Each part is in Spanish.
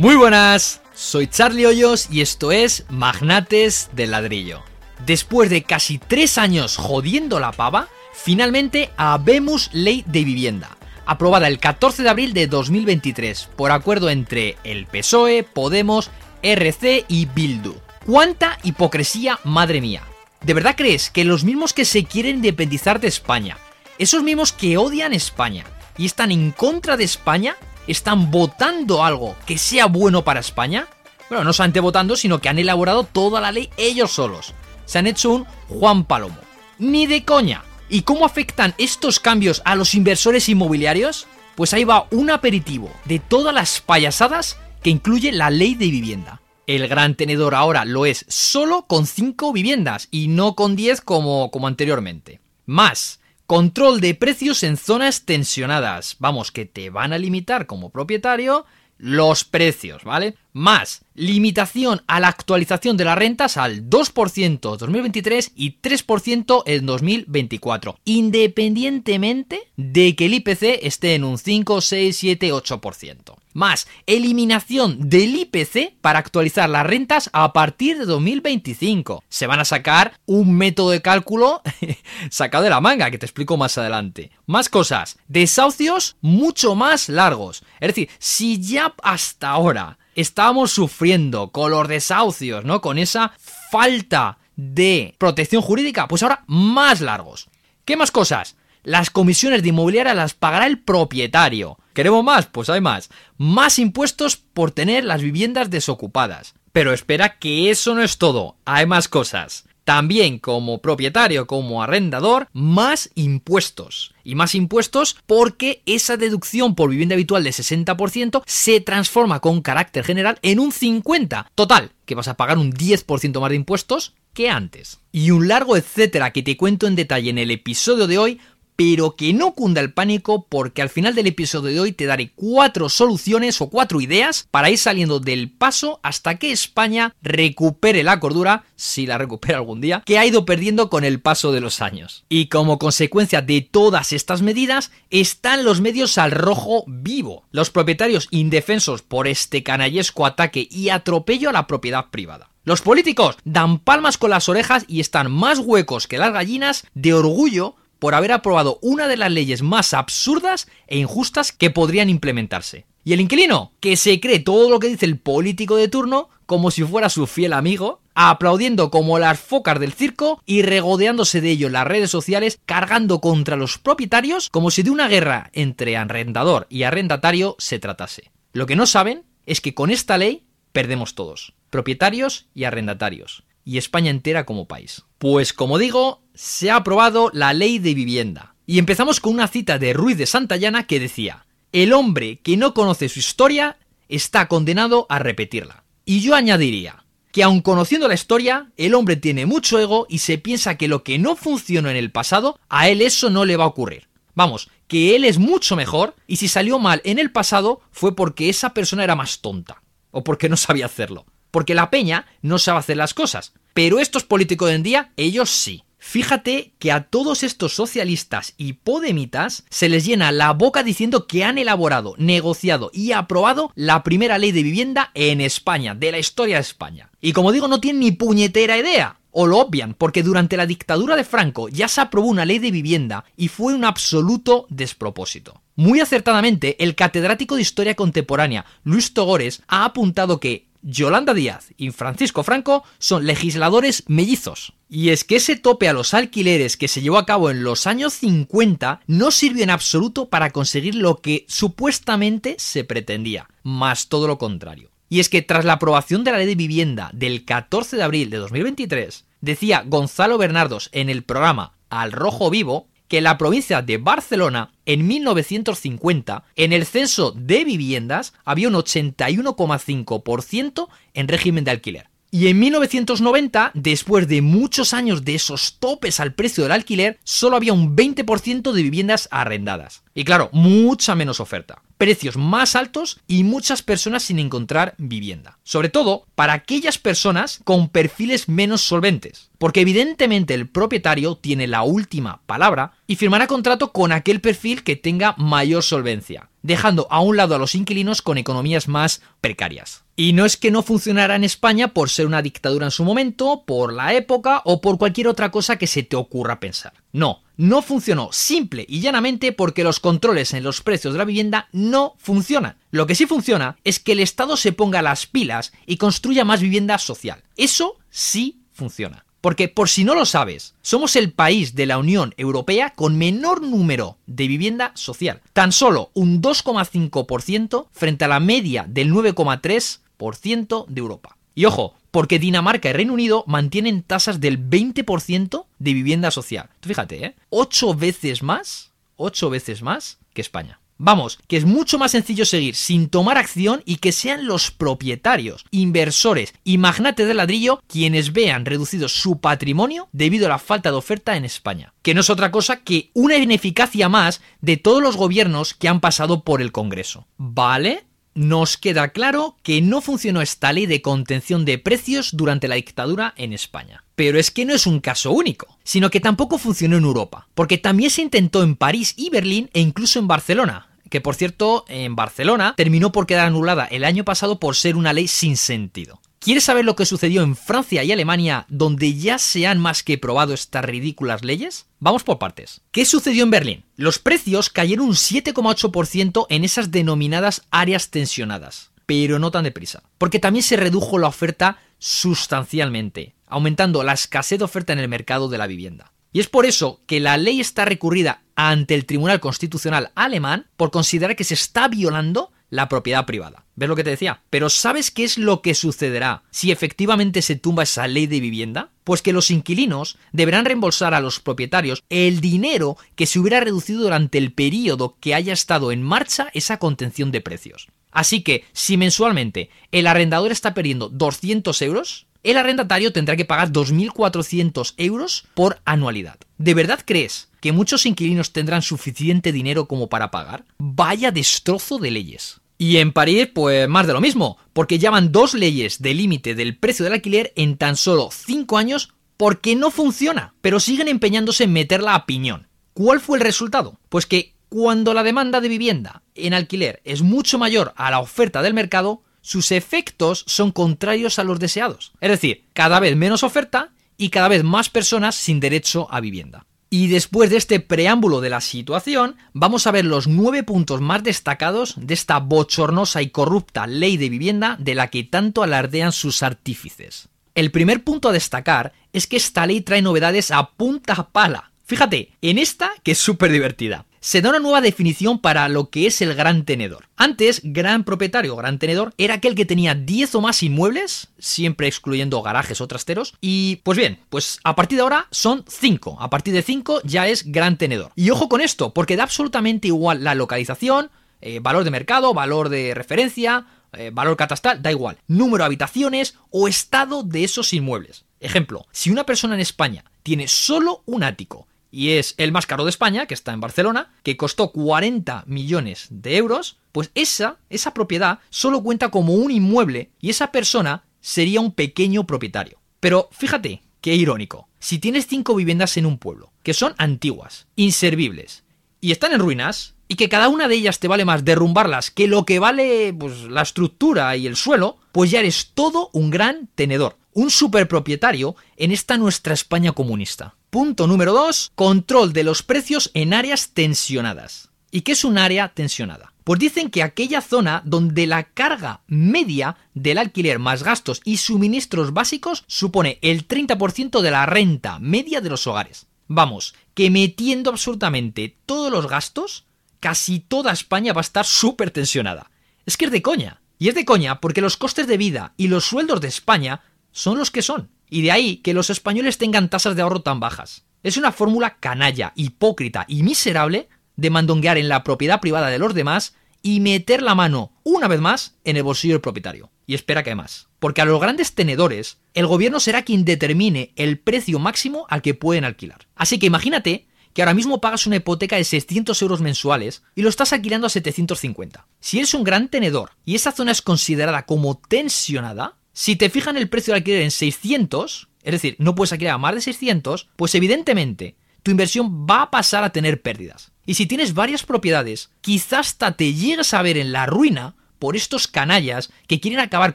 Muy buenas, soy Charlie Hoyos y esto es Magnates del Ladrillo. Después de casi tres años jodiendo la pava, finalmente habemos ley de vivienda, aprobada el 14 de abril de 2023 por acuerdo entre el PSOE, Podemos, RC y Bildu. ¿Cuánta hipocresía, madre mía? ¿De verdad crees que los mismos que se quieren independizar de España, esos mismos que odian España y están en contra de España, están votando algo que sea bueno para España? Bueno, no solamente votando, sino que han elaborado toda la ley ellos solos. Se han hecho un Juan Palomo. Ni de coña. ¿Y cómo afectan estos cambios a los inversores inmobiliarios? Pues ahí va un aperitivo de todas las payasadas que incluye la ley de vivienda. El gran tenedor ahora lo es solo con 5 viviendas y no con 10 como, como anteriormente. Más, Control de precios en zonas tensionadas. Vamos, que te van a limitar como propietario los precios, ¿vale? Más limitación a la actualización de las rentas al 2% en 2023 y 3% en 2024, independientemente de que el IPC esté en un 5, 6, 7, 8% más eliminación del IPC para actualizar las rentas a partir de 2025. Se van a sacar un método de cálculo sacado de la manga, que te explico más adelante. Más cosas, desahucios mucho más largos. Es decir, si ya hasta ahora estábamos sufriendo con los desahucios, ¿no? Con esa falta de protección jurídica, pues ahora más largos. ¿Qué más cosas? Las comisiones de inmobiliaria las pagará el propietario. ¿Queremos más? Pues hay más. Más impuestos por tener las viviendas desocupadas. Pero espera que eso no es todo. Hay más cosas. También como propietario, como arrendador, más impuestos. Y más impuestos porque esa deducción por vivienda habitual de 60% se transforma con carácter general en un 50%. Total, que vas a pagar un 10% más de impuestos que antes. Y un largo etcétera que te cuento en detalle en el episodio de hoy pero que no cunda el pánico porque al final del episodio de hoy te daré cuatro soluciones o cuatro ideas para ir saliendo del paso hasta que España recupere la cordura, si la recupera algún día, que ha ido perdiendo con el paso de los años. Y como consecuencia de todas estas medidas, están los medios al rojo vivo, los propietarios indefensos por este canallesco ataque y atropello a la propiedad privada. Los políticos dan palmas con las orejas y están más huecos que las gallinas de orgullo por haber aprobado una de las leyes más absurdas e injustas que podrían implementarse. Y el inquilino, que se cree todo lo que dice el político de turno como si fuera su fiel amigo, aplaudiendo como las focas del circo y regodeándose de ello en las redes sociales, cargando contra los propietarios como si de una guerra entre arrendador y arrendatario se tratase. Lo que no saben es que con esta ley perdemos todos, propietarios y arrendatarios, y España entera como país. Pues como digo, se ha aprobado la ley de vivienda. Y empezamos con una cita de Ruiz de Santayana que decía, el hombre que no conoce su historia está condenado a repetirla. Y yo añadiría, que aun conociendo la historia, el hombre tiene mucho ego y se piensa que lo que no funcionó en el pasado, a él eso no le va a ocurrir. Vamos, que él es mucho mejor y si salió mal en el pasado fue porque esa persona era más tonta o porque no sabía hacerlo. Porque la peña no sabe hacer las cosas. Pero estos políticos de hoy en día, ellos sí. Fíjate que a todos estos socialistas y podemitas se les llena la boca diciendo que han elaborado, negociado y aprobado la primera ley de vivienda en España, de la historia de España. Y como digo, no tienen ni puñetera idea. O lo obvian, porque durante la dictadura de Franco ya se aprobó una ley de vivienda y fue un absoluto despropósito. Muy acertadamente, el catedrático de Historia Contemporánea, Luis Togores, ha apuntado que Yolanda Díaz y Francisco Franco son legisladores mellizos. Y es que ese tope a los alquileres que se llevó a cabo en los años 50 no sirvió en absoluto para conseguir lo que supuestamente se pretendía, más todo lo contrario. Y es que tras la aprobación de la ley de vivienda del 14 de abril de 2023, decía Gonzalo Bernardos en el programa Al Rojo Vivo que la provincia de Barcelona, en 1950, en el censo de viviendas había un 81,5% en régimen de alquiler. Y en 1990, después de muchos años de esos topes al precio del alquiler, solo había un 20% de viviendas arrendadas. Y claro, mucha menos oferta. Precios más altos y muchas personas sin encontrar vivienda. Sobre todo para aquellas personas con perfiles menos solventes. Porque evidentemente el propietario tiene la última palabra y firmará contrato con aquel perfil que tenga mayor solvencia. dejando a un lado a los inquilinos con economías más precarias. Y no es que no funcionara en España por ser una dictadura en su momento, por la época o por cualquier otra cosa que se te ocurra pensar. No, no funcionó simple y llanamente porque los controles en los precios de la vivienda no funcionan. Lo que sí funciona es que el Estado se ponga las pilas y construya más vivienda social. Eso sí funciona. Porque por si no lo sabes, somos el país de la Unión Europea con menor número de vivienda social. Tan solo un 2,5% frente a la media del 9,3% de Europa. Y ojo, porque Dinamarca y Reino Unido mantienen tasas del 20% de vivienda social. fíjate, ¿eh? 8 veces más, 8 veces más que España. Vamos, que es mucho más sencillo seguir sin tomar acción y que sean los propietarios, inversores y magnates de ladrillo quienes vean reducido su patrimonio debido a la falta de oferta en España. Que no es otra cosa que una ineficacia más de todos los gobiernos que han pasado por el Congreso. ¿Vale? nos queda claro que no funcionó esta ley de contención de precios durante la dictadura en España. Pero es que no es un caso único, sino que tampoco funcionó en Europa, porque también se intentó en París y Berlín e incluso en Barcelona, que por cierto en Barcelona terminó por quedar anulada el año pasado por ser una ley sin sentido. ¿Quieres saber lo que sucedió en Francia y Alemania donde ya se han más que probado estas ridículas leyes? Vamos por partes. ¿Qué sucedió en Berlín? Los precios cayeron un 7,8% en esas denominadas áreas tensionadas, pero no tan deprisa, porque también se redujo la oferta sustancialmente, aumentando la escasez de oferta en el mercado de la vivienda. Y es por eso que la ley está recurrida ante el Tribunal Constitucional alemán por considerar que se está violando la propiedad privada. ¿Ves lo que te decía? Pero ¿sabes qué es lo que sucederá si efectivamente se tumba esa ley de vivienda? Pues que los inquilinos deberán reembolsar a los propietarios el dinero que se hubiera reducido durante el periodo que haya estado en marcha esa contención de precios. Así que, si mensualmente el arrendador está perdiendo 200 euros, el arrendatario tendrá que pagar 2.400 euros por anualidad. ¿De verdad crees que muchos inquilinos tendrán suficiente dinero como para pagar? Vaya destrozo de leyes. Y en París, pues más de lo mismo, porque llaman dos leyes de límite del precio del alquiler en tan solo 5 años porque no funciona, pero siguen empeñándose en meterla a piñón. ¿Cuál fue el resultado? Pues que cuando la demanda de vivienda en alquiler es mucho mayor a la oferta del mercado, sus efectos son contrarios a los deseados. Es decir, cada vez menos oferta y cada vez más personas sin derecho a vivienda. Y después de este preámbulo de la situación, vamos a ver los nueve puntos más destacados de esta bochornosa y corrupta ley de vivienda de la que tanto alardean sus artífices. El primer punto a destacar es que esta ley trae novedades a punta pala. Fíjate, en esta que es súper divertida se da una nueva definición para lo que es el gran tenedor. Antes, gran propietario o gran tenedor era aquel que tenía 10 o más inmuebles, siempre excluyendo garajes o trasteros, y pues bien, pues a partir de ahora son 5. A partir de 5 ya es gran tenedor. Y ojo con esto, porque da absolutamente igual la localización, eh, valor de mercado, valor de referencia, eh, valor catastral, da igual, número de habitaciones o estado de esos inmuebles. Ejemplo, si una persona en España tiene solo un ático y es el más caro de España, que está en Barcelona, que costó 40 millones de euros, pues esa, esa propiedad solo cuenta como un inmueble y esa persona sería un pequeño propietario. Pero fíjate, qué irónico. Si tienes cinco viviendas en un pueblo, que son antiguas, inservibles, y están en ruinas, y que cada una de ellas te vale más derrumbarlas que lo que vale pues, la estructura y el suelo, pues ya eres todo un gran tenedor, un superpropietario en esta nuestra España comunista. Punto número 2. Control de los precios en áreas tensionadas. ¿Y qué es un área tensionada? Pues dicen que aquella zona donde la carga media del alquiler más gastos y suministros básicos supone el 30% de la renta media de los hogares. Vamos, que metiendo absolutamente todos los gastos, casi toda España va a estar súper tensionada. Es que es de coña. Y es de coña porque los costes de vida y los sueldos de España son los que son. Y de ahí que los españoles tengan tasas de ahorro tan bajas. Es una fórmula canalla, hipócrita y miserable de mandonguear en la propiedad privada de los demás y meter la mano, una vez más, en el bolsillo del propietario. Y espera que hay más. Porque a los grandes tenedores, el gobierno será quien determine el precio máximo al que pueden alquilar. Así que imagínate que ahora mismo pagas una hipoteca de 600 euros mensuales y lo estás alquilando a 750. Si eres un gran tenedor y esa zona es considerada como tensionada, si te fijan el precio de alquiler en 600, es decir, no puedes alquilar a más de 600, pues evidentemente tu inversión va a pasar a tener pérdidas. Y si tienes varias propiedades, quizás hasta te llegues a ver en la ruina por estos canallas que quieren acabar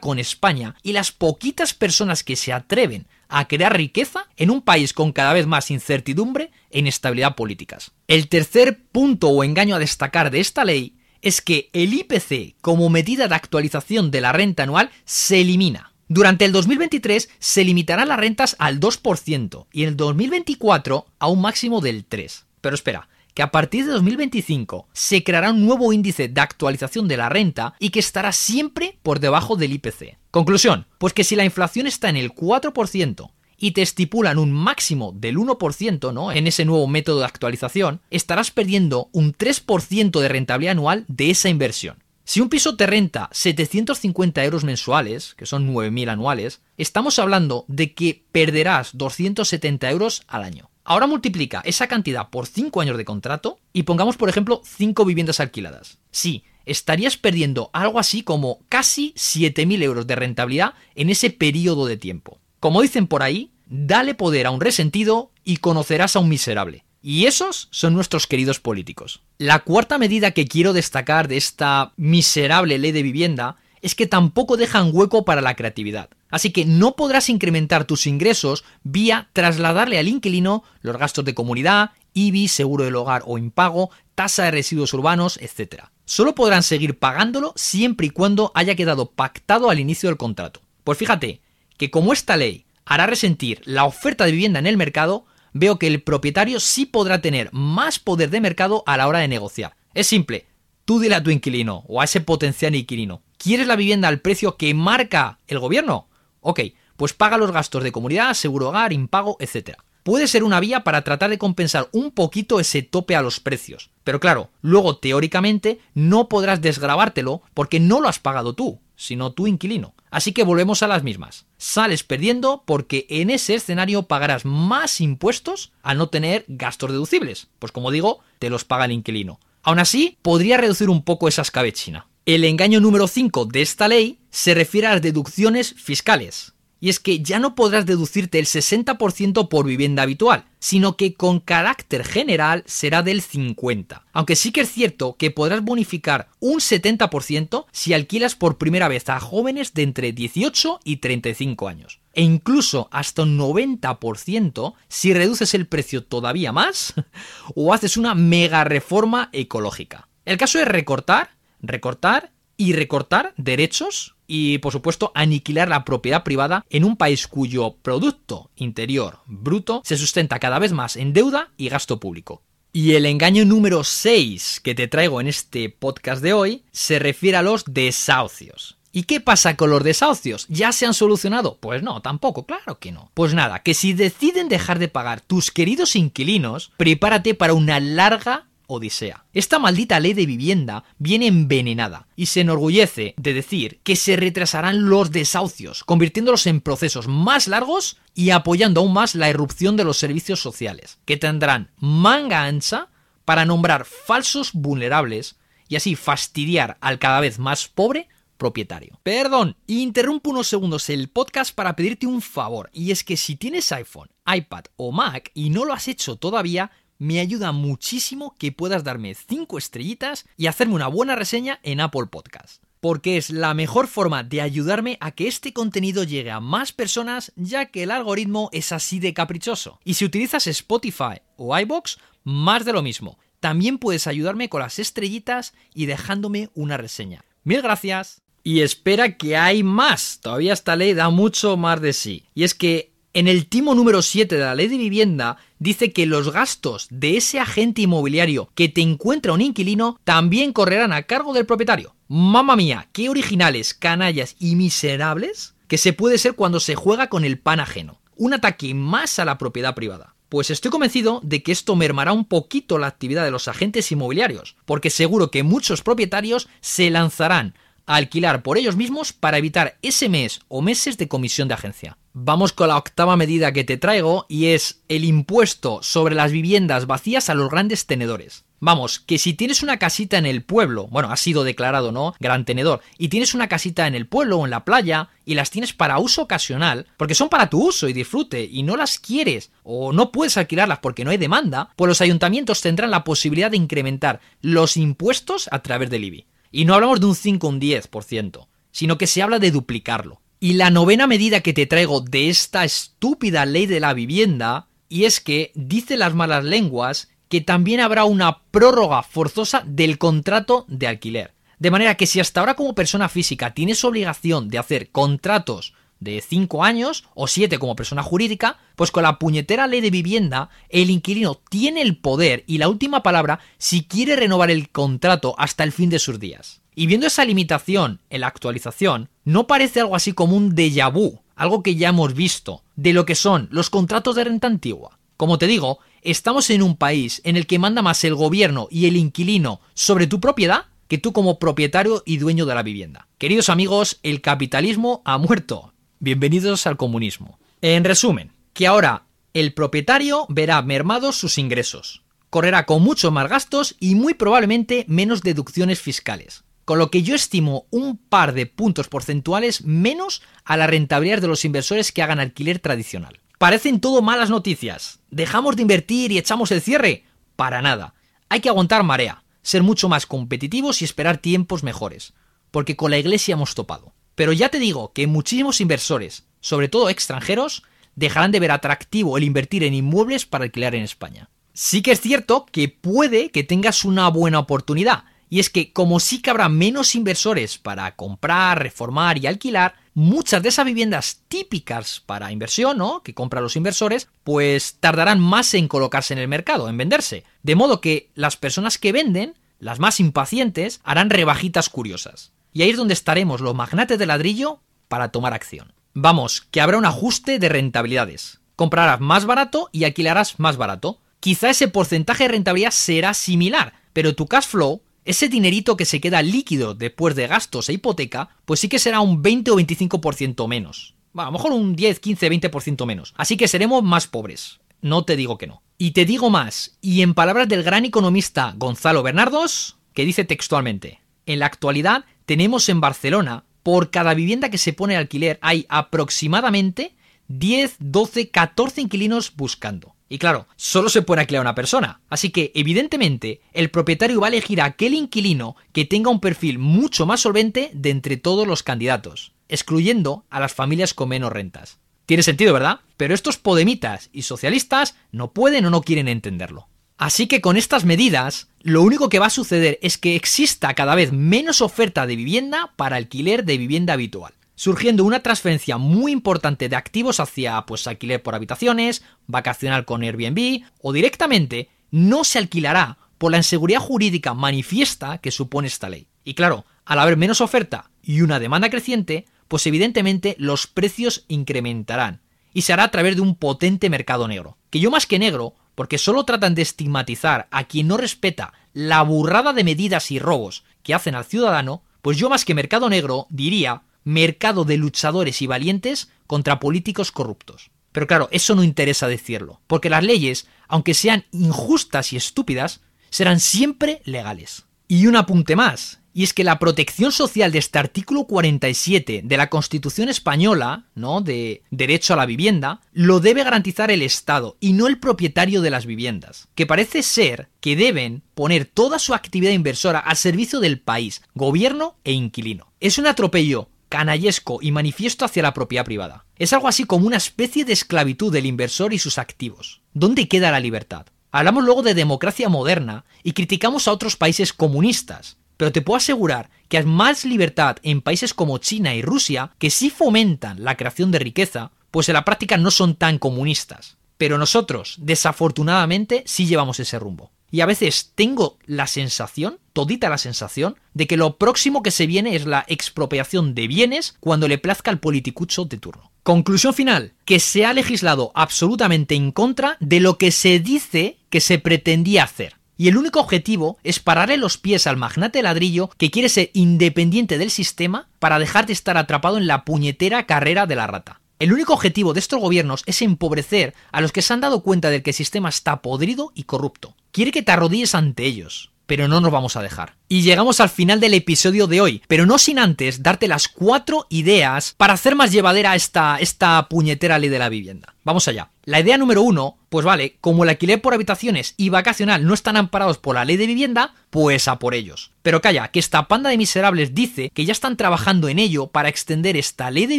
con España y las poquitas personas que se atreven a crear riqueza en un país con cada vez más incertidumbre e inestabilidad políticas. El tercer punto o engaño a destacar de esta ley es que el IPC como medida de actualización de la renta anual se elimina. Durante el 2023 se limitarán las rentas al 2% y en el 2024 a un máximo del 3%. Pero espera, que a partir de 2025 se creará un nuevo índice de actualización de la renta y que estará siempre por debajo del IPC. Conclusión, pues que si la inflación está en el 4% y te estipulan un máximo del 1%, ¿no? En ese nuevo método de actualización, estarás perdiendo un 3% de rentabilidad anual de esa inversión. Si un piso te renta 750 euros mensuales, que son 9.000 anuales, estamos hablando de que perderás 270 euros al año. Ahora multiplica esa cantidad por 5 años de contrato y pongamos, por ejemplo, 5 viviendas alquiladas. Sí, estarías perdiendo algo así como casi 7.000 euros de rentabilidad en ese periodo de tiempo. Como dicen por ahí, dale poder a un resentido y conocerás a un miserable. Y esos son nuestros queridos políticos. La cuarta medida que quiero destacar de esta miserable ley de vivienda es que tampoco dejan hueco para la creatividad. Así que no podrás incrementar tus ingresos vía trasladarle al inquilino los gastos de comunidad, IBI, seguro del hogar o impago, tasa de residuos urbanos, etc. Solo podrán seguir pagándolo siempre y cuando haya quedado pactado al inicio del contrato. Pues fíjate que como esta ley hará resentir la oferta de vivienda en el mercado, veo que el propietario sí podrá tener más poder de mercado a la hora de negociar. Es simple, tú dile a tu inquilino o a ese potencial inquilino, ¿quieres la vivienda al precio que marca el gobierno? Ok, pues paga los gastos de comunidad, seguro hogar, impago, etc. Puede ser una vía para tratar de compensar un poquito ese tope a los precios. Pero claro, luego teóricamente no podrás desgrabártelo porque no lo has pagado tú, sino tu inquilino. Así que volvemos a las mismas. Sales perdiendo porque en ese escenario pagarás más impuestos al no tener gastos deducibles. Pues como digo, te los paga el inquilino. Aún así, podría reducir un poco esa escabechina. El engaño número 5 de esta ley se refiere a las deducciones fiscales. Y es que ya no podrás deducirte el 60% por vivienda habitual, sino que con carácter general será del 50%. Aunque sí que es cierto que podrás bonificar un 70% si alquilas por primera vez a jóvenes de entre 18 y 35 años. E incluso hasta un 90% si reduces el precio todavía más o haces una mega reforma ecológica. El caso es recortar recortar y recortar derechos y, por supuesto, aniquilar la propiedad privada en un país cuyo Producto Interior Bruto se sustenta cada vez más en deuda y gasto público. Y el engaño número 6 que te traigo en este podcast de hoy se refiere a los desahucios. ¿Y qué pasa con los desahucios? ¿Ya se han solucionado? Pues no, tampoco, claro que no. Pues nada, que si deciden dejar de pagar tus queridos inquilinos, prepárate para una larga odisea. Esta maldita ley de vivienda viene envenenada y se enorgullece de decir que se retrasarán los desahucios, convirtiéndolos en procesos más largos y apoyando aún más la irrupción de los servicios sociales, que tendrán manga ancha para nombrar falsos vulnerables y así fastidiar al cada vez más pobre propietario. Perdón, interrumpo unos segundos el podcast para pedirte un favor, y es que si tienes iPhone, iPad o Mac y no lo has hecho todavía, me ayuda muchísimo que puedas darme 5 estrellitas y hacerme una buena reseña en Apple Podcast. Porque es la mejor forma de ayudarme a que este contenido llegue a más personas, ya que el algoritmo es así de caprichoso. Y si utilizas Spotify o iBox, más de lo mismo. También puedes ayudarme con las estrellitas y dejándome una reseña. Mil gracias. Y espera que hay más. Todavía esta ley da mucho más de sí. Y es que en el timo número 7 de la ley de vivienda dice que los gastos de ese agente inmobiliario que te encuentra un inquilino también correrán a cargo del propietario. Mamma mía, qué originales, canallas y miserables que se puede ser cuando se juega con el pan ajeno. Un ataque más a la propiedad privada. Pues estoy convencido de que esto mermará un poquito la actividad de los agentes inmobiliarios, porque seguro que muchos propietarios se lanzarán a alquilar por ellos mismos para evitar ese mes o meses de comisión de agencia. Vamos con la octava medida que te traigo y es el impuesto sobre las viviendas vacías a los grandes tenedores. Vamos, que si tienes una casita en el pueblo, bueno, has sido declarado, ¿no? Gran tenedor, y tienes una casita en el pueblo o en la playa, y las tienes para uso ocasional, porque son para tu uso y disfrute, y no las quieres, o no puedes alquilarlas porque no hay demanda, pues los ayuntamientos tendrán la posibilidad de incrementar los impuestos a través del IBI. Y no hablamos de un 5 o un 10%, sino que se habla de duplicarlo. Y la novena medida que te traigo de esta estúpida ley de la vivienda, y es que, dice las malas lenguas, que también habrá una prórroga forzosa del contrato de alquiler. De manera que si hasta ahora como persona física tienes obligación de hacer contratos de 5 años o 7 como persona jurídica, pues con la puñetera ley de vivienda el inquilino tiene el poder y la última palabra si quiere renovar el contrato hasta el fin de sus días. Y viendo esa limitación en la actualización, no parece algo así como un déjà vu, algo que ya hemos visto, de lo que son los contratos de renta antigua. Como te digo, estamos en un país en el que manda más el gobierno y el inquilino sobre tu propiedad que tú como propietario y dueño de la vivienda. Queridos amigos, el capitalismo ha muerto. Bienvenidos al comunismo. En resumen, que ahora el propietario verá mermados sus ingresos, correrá con muchos más gastos y muy probablemente menos deducciones fiscales con lo que yo estimo un par de puntos porcentuales menos a la rentabilidad de los inversores que hagan alquiler tradicional. Parecen todo malas noticias. ¿Dejamos de invertir y echamos el cierre? Para nada. Hay que aguantar marea, ser mucho más competitivos y esperar tiempos mejores, porque con la iglesia hemos topado. Pero ya te digo que muchísimos inversores, sobre todo extranjeros, dejarán de ver atractivo el invertir en inmuebles para alquilar en España. Sí que es cierto que puede que tengas una buena oportunidad, y es que como sí que habrá menos inversores para comprar, reformar y alquilar, muchas de esas viviendas típicas para inversión, ¿no? Que compran los inversores, pues tardarán más en colocarse en el mercado, en venderse. De modo que las personas que venden, las más impacientes, harán rebajitas curiosas. Y ahí es donde estaremos los magnates de ladrillo para tomar acción. Vamos, que habrá un ajuste de rentabilidades. Comprarás más barato y alquilarás más barato. Quizá ese porcentaje de rentabilidad será similar, pero tu cash flow ese dinerito que se queda líquido después de gastos e hipoteca, pues sí que será un 20 o 25% menos. a lo mejor un 10, 15, 20% menos. Así que seremos más pobres. No te digo que no. Y te digo más, y en palabras del gran economista Gonzalo Bernardos, que dice textualmente, en la actualidad tenemos en Barcelona, por cada vivienda que se pone alquiler hay aproximadamente 10, 12, 14 inquilinos buscando. Y claro, solo se puede alquilar una persona. Así que, evidentemente, el propietario va a elegir a aquel inquilino que tenga un perfil mucho más solvente de entre todos los candidatos, excluyendo a las familias con menos rentas. Tiene sentido, ¿verdad? Pero estos podemitas y socialistas no pueden o no quieren entenderlo. Así que con estas medidas, lo único que va a suceder es que exista cada vez menos oferta de vivienda para alquiler de vivienda habitual surgiendo una transferencia muy importante de activos hacia pues alquiler por habitaciones, vacacional con Airbnb o directamente no se alquilará por la inseguridad jurídica manifiesta que supone esta ley. Y claro, al haber menos oferta y una demanda creciente, pues evidentemente los precios incrementarán y se hará a través de un potente mercado negro. Que yo más que negro, porque solo tratan de estigmatizar a quien no respeta la burrada de medidas y robos que hacen al ciudadano, pues yo más que mercado negro diría mercado de luchadores y valientes contra políticos corruptos. Pero claro, eso no interesa decirlo, porque las leyes, aunque sean injustas y estúpidas, serán siempre legales. Y un apunte más, y es que la protección social de este artículo 47 de la Constitución española, ¿no? de derecho a la vivienda, lo debe garantizar el Estado y no el propietario de las viviendas, que parece ser que deben poner toda su actividad inversora al servicio del país, gobierno e inquilino. Es un atropello canallesco y manifiesto hacia la propiedad privada. Es algo así como una especie de esclavitud del inversor y sus activos. ¿Dónde queda la libertad? Hablamos luego de democracia moderna y criticamos a otros países comunistas, pero te puedo asegurar que hay más libertad en países como China y Rusia que sí fomentan la creación de riqueza, pues en la práctica no son tan comunistas. Pero nosotros, desafortunadamente, sí llevamos ese rumbo. Y a veces tengo la sensación, todita la sensación, de que lo próximo que se viene es la expropiación de bienes cuando le plazca al politicucho de turno. Conclusión final, que se ha legislado absolutamente en contra de lo que se dice que se pretendía hacer. Y el único objetivo es pararle los pies al magnate ladrillo que quiere ser independiente del sistema para dejar de estar atrapado en la puñetera carrera de la rata. El único objetivo de estos gobiernos es empobrecer a los que se han dado cuenta de que el sistema está podrido y corrupto. Quiere que te arrodilles ante ellos, pero no nos vamos a dejar. Y llegamos al final del episodio de hoy, pero no sin antes darte las cuatro ideas para hacer más llevadera esta, esta puñetera ley de la vivienda. Vamos allá. La idea número uno, pues vale, como el alquiler por habitaciones y vacacional no están amparados por la ley de vivienda, pues a por ellos. Pero calla, que esta panda de miserables dice que ya están trabajando en ello para extender esta ley de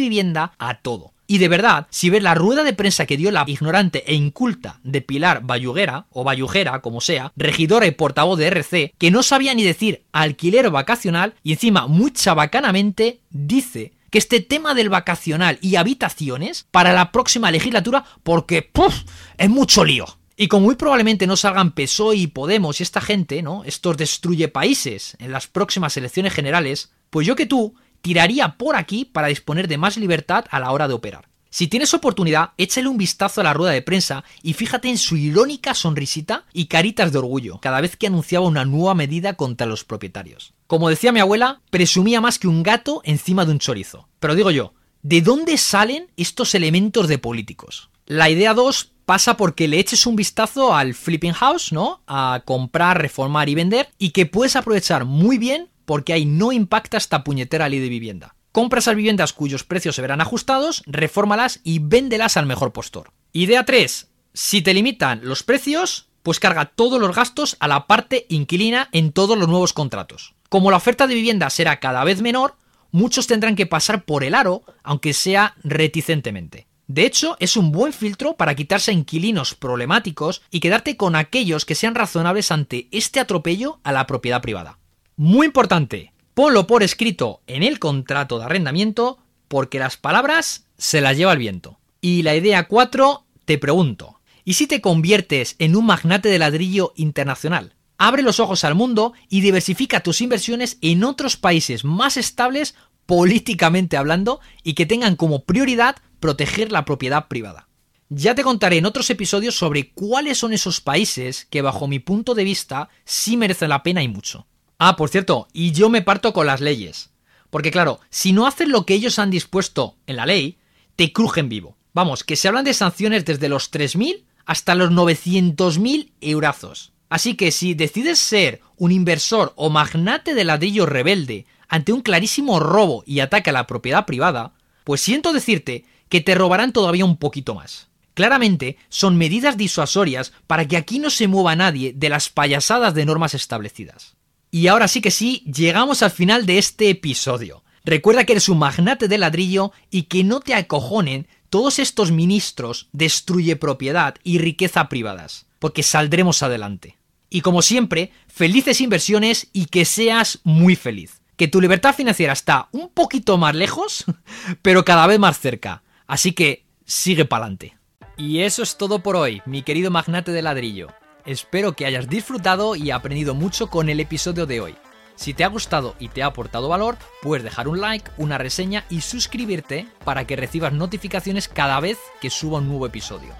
vivienda a todo. Y de verdad, si ves la rueda de prensa que dio la ignorante e inculta de Pilar Bayuguera, o Bayujera, como sea, regidora y portavoz de RC, que no sabía ni decir alquiler vacacional y encima muy chabacanamente dice que este tema del vacacional y habitaciones para la próxima legislatura porque ¡puf! es mucho lío. Y como muy probablemente no salgan PSOE y Podemos y esta gente, ¿no? Estos destruye países en las próximas elecciones generales, pues yo que tú tiraría por aquí para disponer de más libertad a la hora de operar. Si tienes oportunidad, échale un vistazo a la rueda de prensa y fíjate en su irónica sonrisita y caritas de orgullo cada vez que anunciaba una nueva medida contra los propietarios. Como decía mi abuela, presumía más que un gato encima de un chorizo. Pero digo yo, ¿de dónde salen estos elementos de políticos? La idea 2 pasa porque le eches un vistazo al flipping house, ¿no? A comprar, reformar y vender y que puedes aprovechar muy bien porque ahí no impacta esta puñetera ley de vivienda. Compra esas viviendas cuyos precios se verán ajustados, refórmalas y véndelas al mejor postor. Idea 3. Si te limitan los precios, pues carga todos los gastos a la parte inquilina en todos los nuevos contratos. Como la oferta de vivienda será cada vez menor, muchos tendrán que pasar por el aro, aunque sea reticentemente. De hecho, es un buen filtro para quitarse a inquilinos problemáticos y quedarte con aquellos que sean razonables ante este atropello a la propiedad privada. Muy importante, ponlo por escrito en el contrato de arrendamiento porque las palabras se las lleva el viento. Y la idea 4, te pregunto, ¿y si te conviertes en un magnate de ladrillo internacional? Abre los ojos al mundo y diversifica tus inversiones en otros países más estables políticamente hablando y que tengan como prioridad proteger la propiedad privada. Ya te contaré en otros episodios sobre cuáles son esos países que bajo mi punto de vista sí merecen la pena y mucho. Ah, por cierto, y yo me parto con las leyes. Porque claro, si no haces lo que ellos han dispuesto en la ley, te crujen vivo. Vamos, que se hablan de sanciones desde los 3.000 hasta los 900.000 eurazos. Así que si decides ser un inversor o magnate de ladrillo rebelde ante un clarísimo robo y ataque a la propiedad privada, pues siento decirte que te robarán todavía un poquito más. Claramente son medidas disuasorias para que aquí no se mueva nadie de las payasadas de normas establecidas. Y ahora sí que sí, llegamos al final de este episodio. Recuerda que eres un magnate de ladrillo y que no te acojonen todos estos ministros destruye propiedad y riqueza privadas, porque saldremos adelante. Y como siempre, felices inversiones y que seas muy feliz. Que tu libertad financiera está un poquito más lejos, pero cada vez más cerca. Así que sigue pa'lante. Y eso es todo por hoy, mi querido magnate de ladrillo. Espero que hayas disfrutado y aprendido mucho con el episodio de hoy. Si te ha gustado y te ha aportado valor, puedes dejar un like, una reseña y suscribirte para que recibas notificaciones cada vez que suba un nuevo episodio.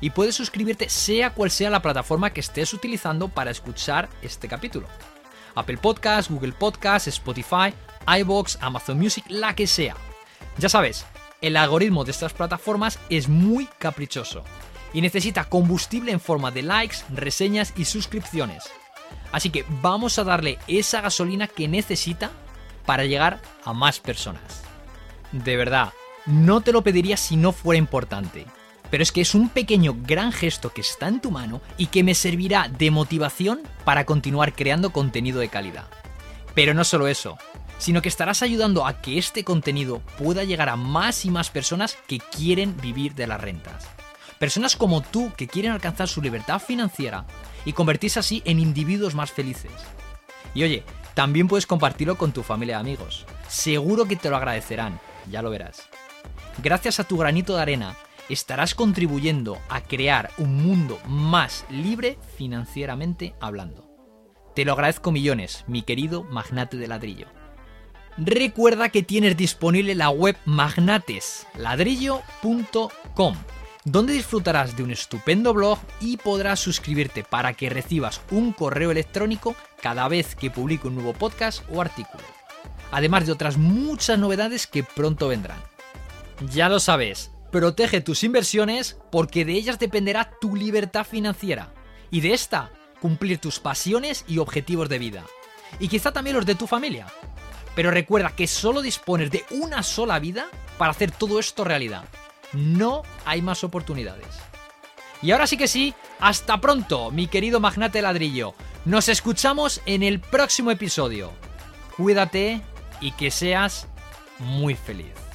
Y puedes suscribirte sea cual sea la plataforma que estés utilizando para escuchar este capítulo. Apple Podcasts, Google Podcasts, Spotify, iBox, Amazon Music, la que sea. Ya sabes, el algoritmo de estas plataformas es muy caprichoso y necesita combustible en forma de likes, reseñas y suscripciones. Así que vamos a darle esa gasolina que necesita para llegar a más personas. De verdad, no te lo pediría si no fuera importante. Pero es que es un pequeño gran gesto que está en tu mano y que me servirá de motivación para continuar creando contenido de calidad. Pero no solo eso, sino que estarás ayudando a que este contenido pueda llegar a más y más personas que quieren vivir de las rentas. Personas como tú que quieren alcanzar su libertad financiera y convertirse así en individuos más felices. Y oye, también puedes compartirlo con tu familia y amigos. Seguro que te lo agradecerán, ya lo verás. Gracias a tu granito de arena, estarás contribuyendo a crear un mundo más libre financieramente hablando. Te lo agradezco millones, mi querido magnate de ladrillo. Recuerda que tienes disponible la web magnatesladrillo.com donde disfrutarás de un estupendo blog y podrás suscribirte para que recibas un correo electrónico cada vez que publique un nuevo podcast o artículo, además de otras muchas novedades que pronto vendrán. Ya lo sabes, protege tus inversiones porque de ellas dependerá tu libertad financiera y de esta cumplir tus pasiones y objetivos de vida. Y quizá también los de tu familia. Pero recuerda que solo dispones de una sola vida para hacer todo esto realidad. No hay más oportunidades. Y ahora sí que sí, hasta pronto, mi querido magnate ladrillo. Nos escuchamos en el próximo episodio. Cuídate y que seas muy feliz.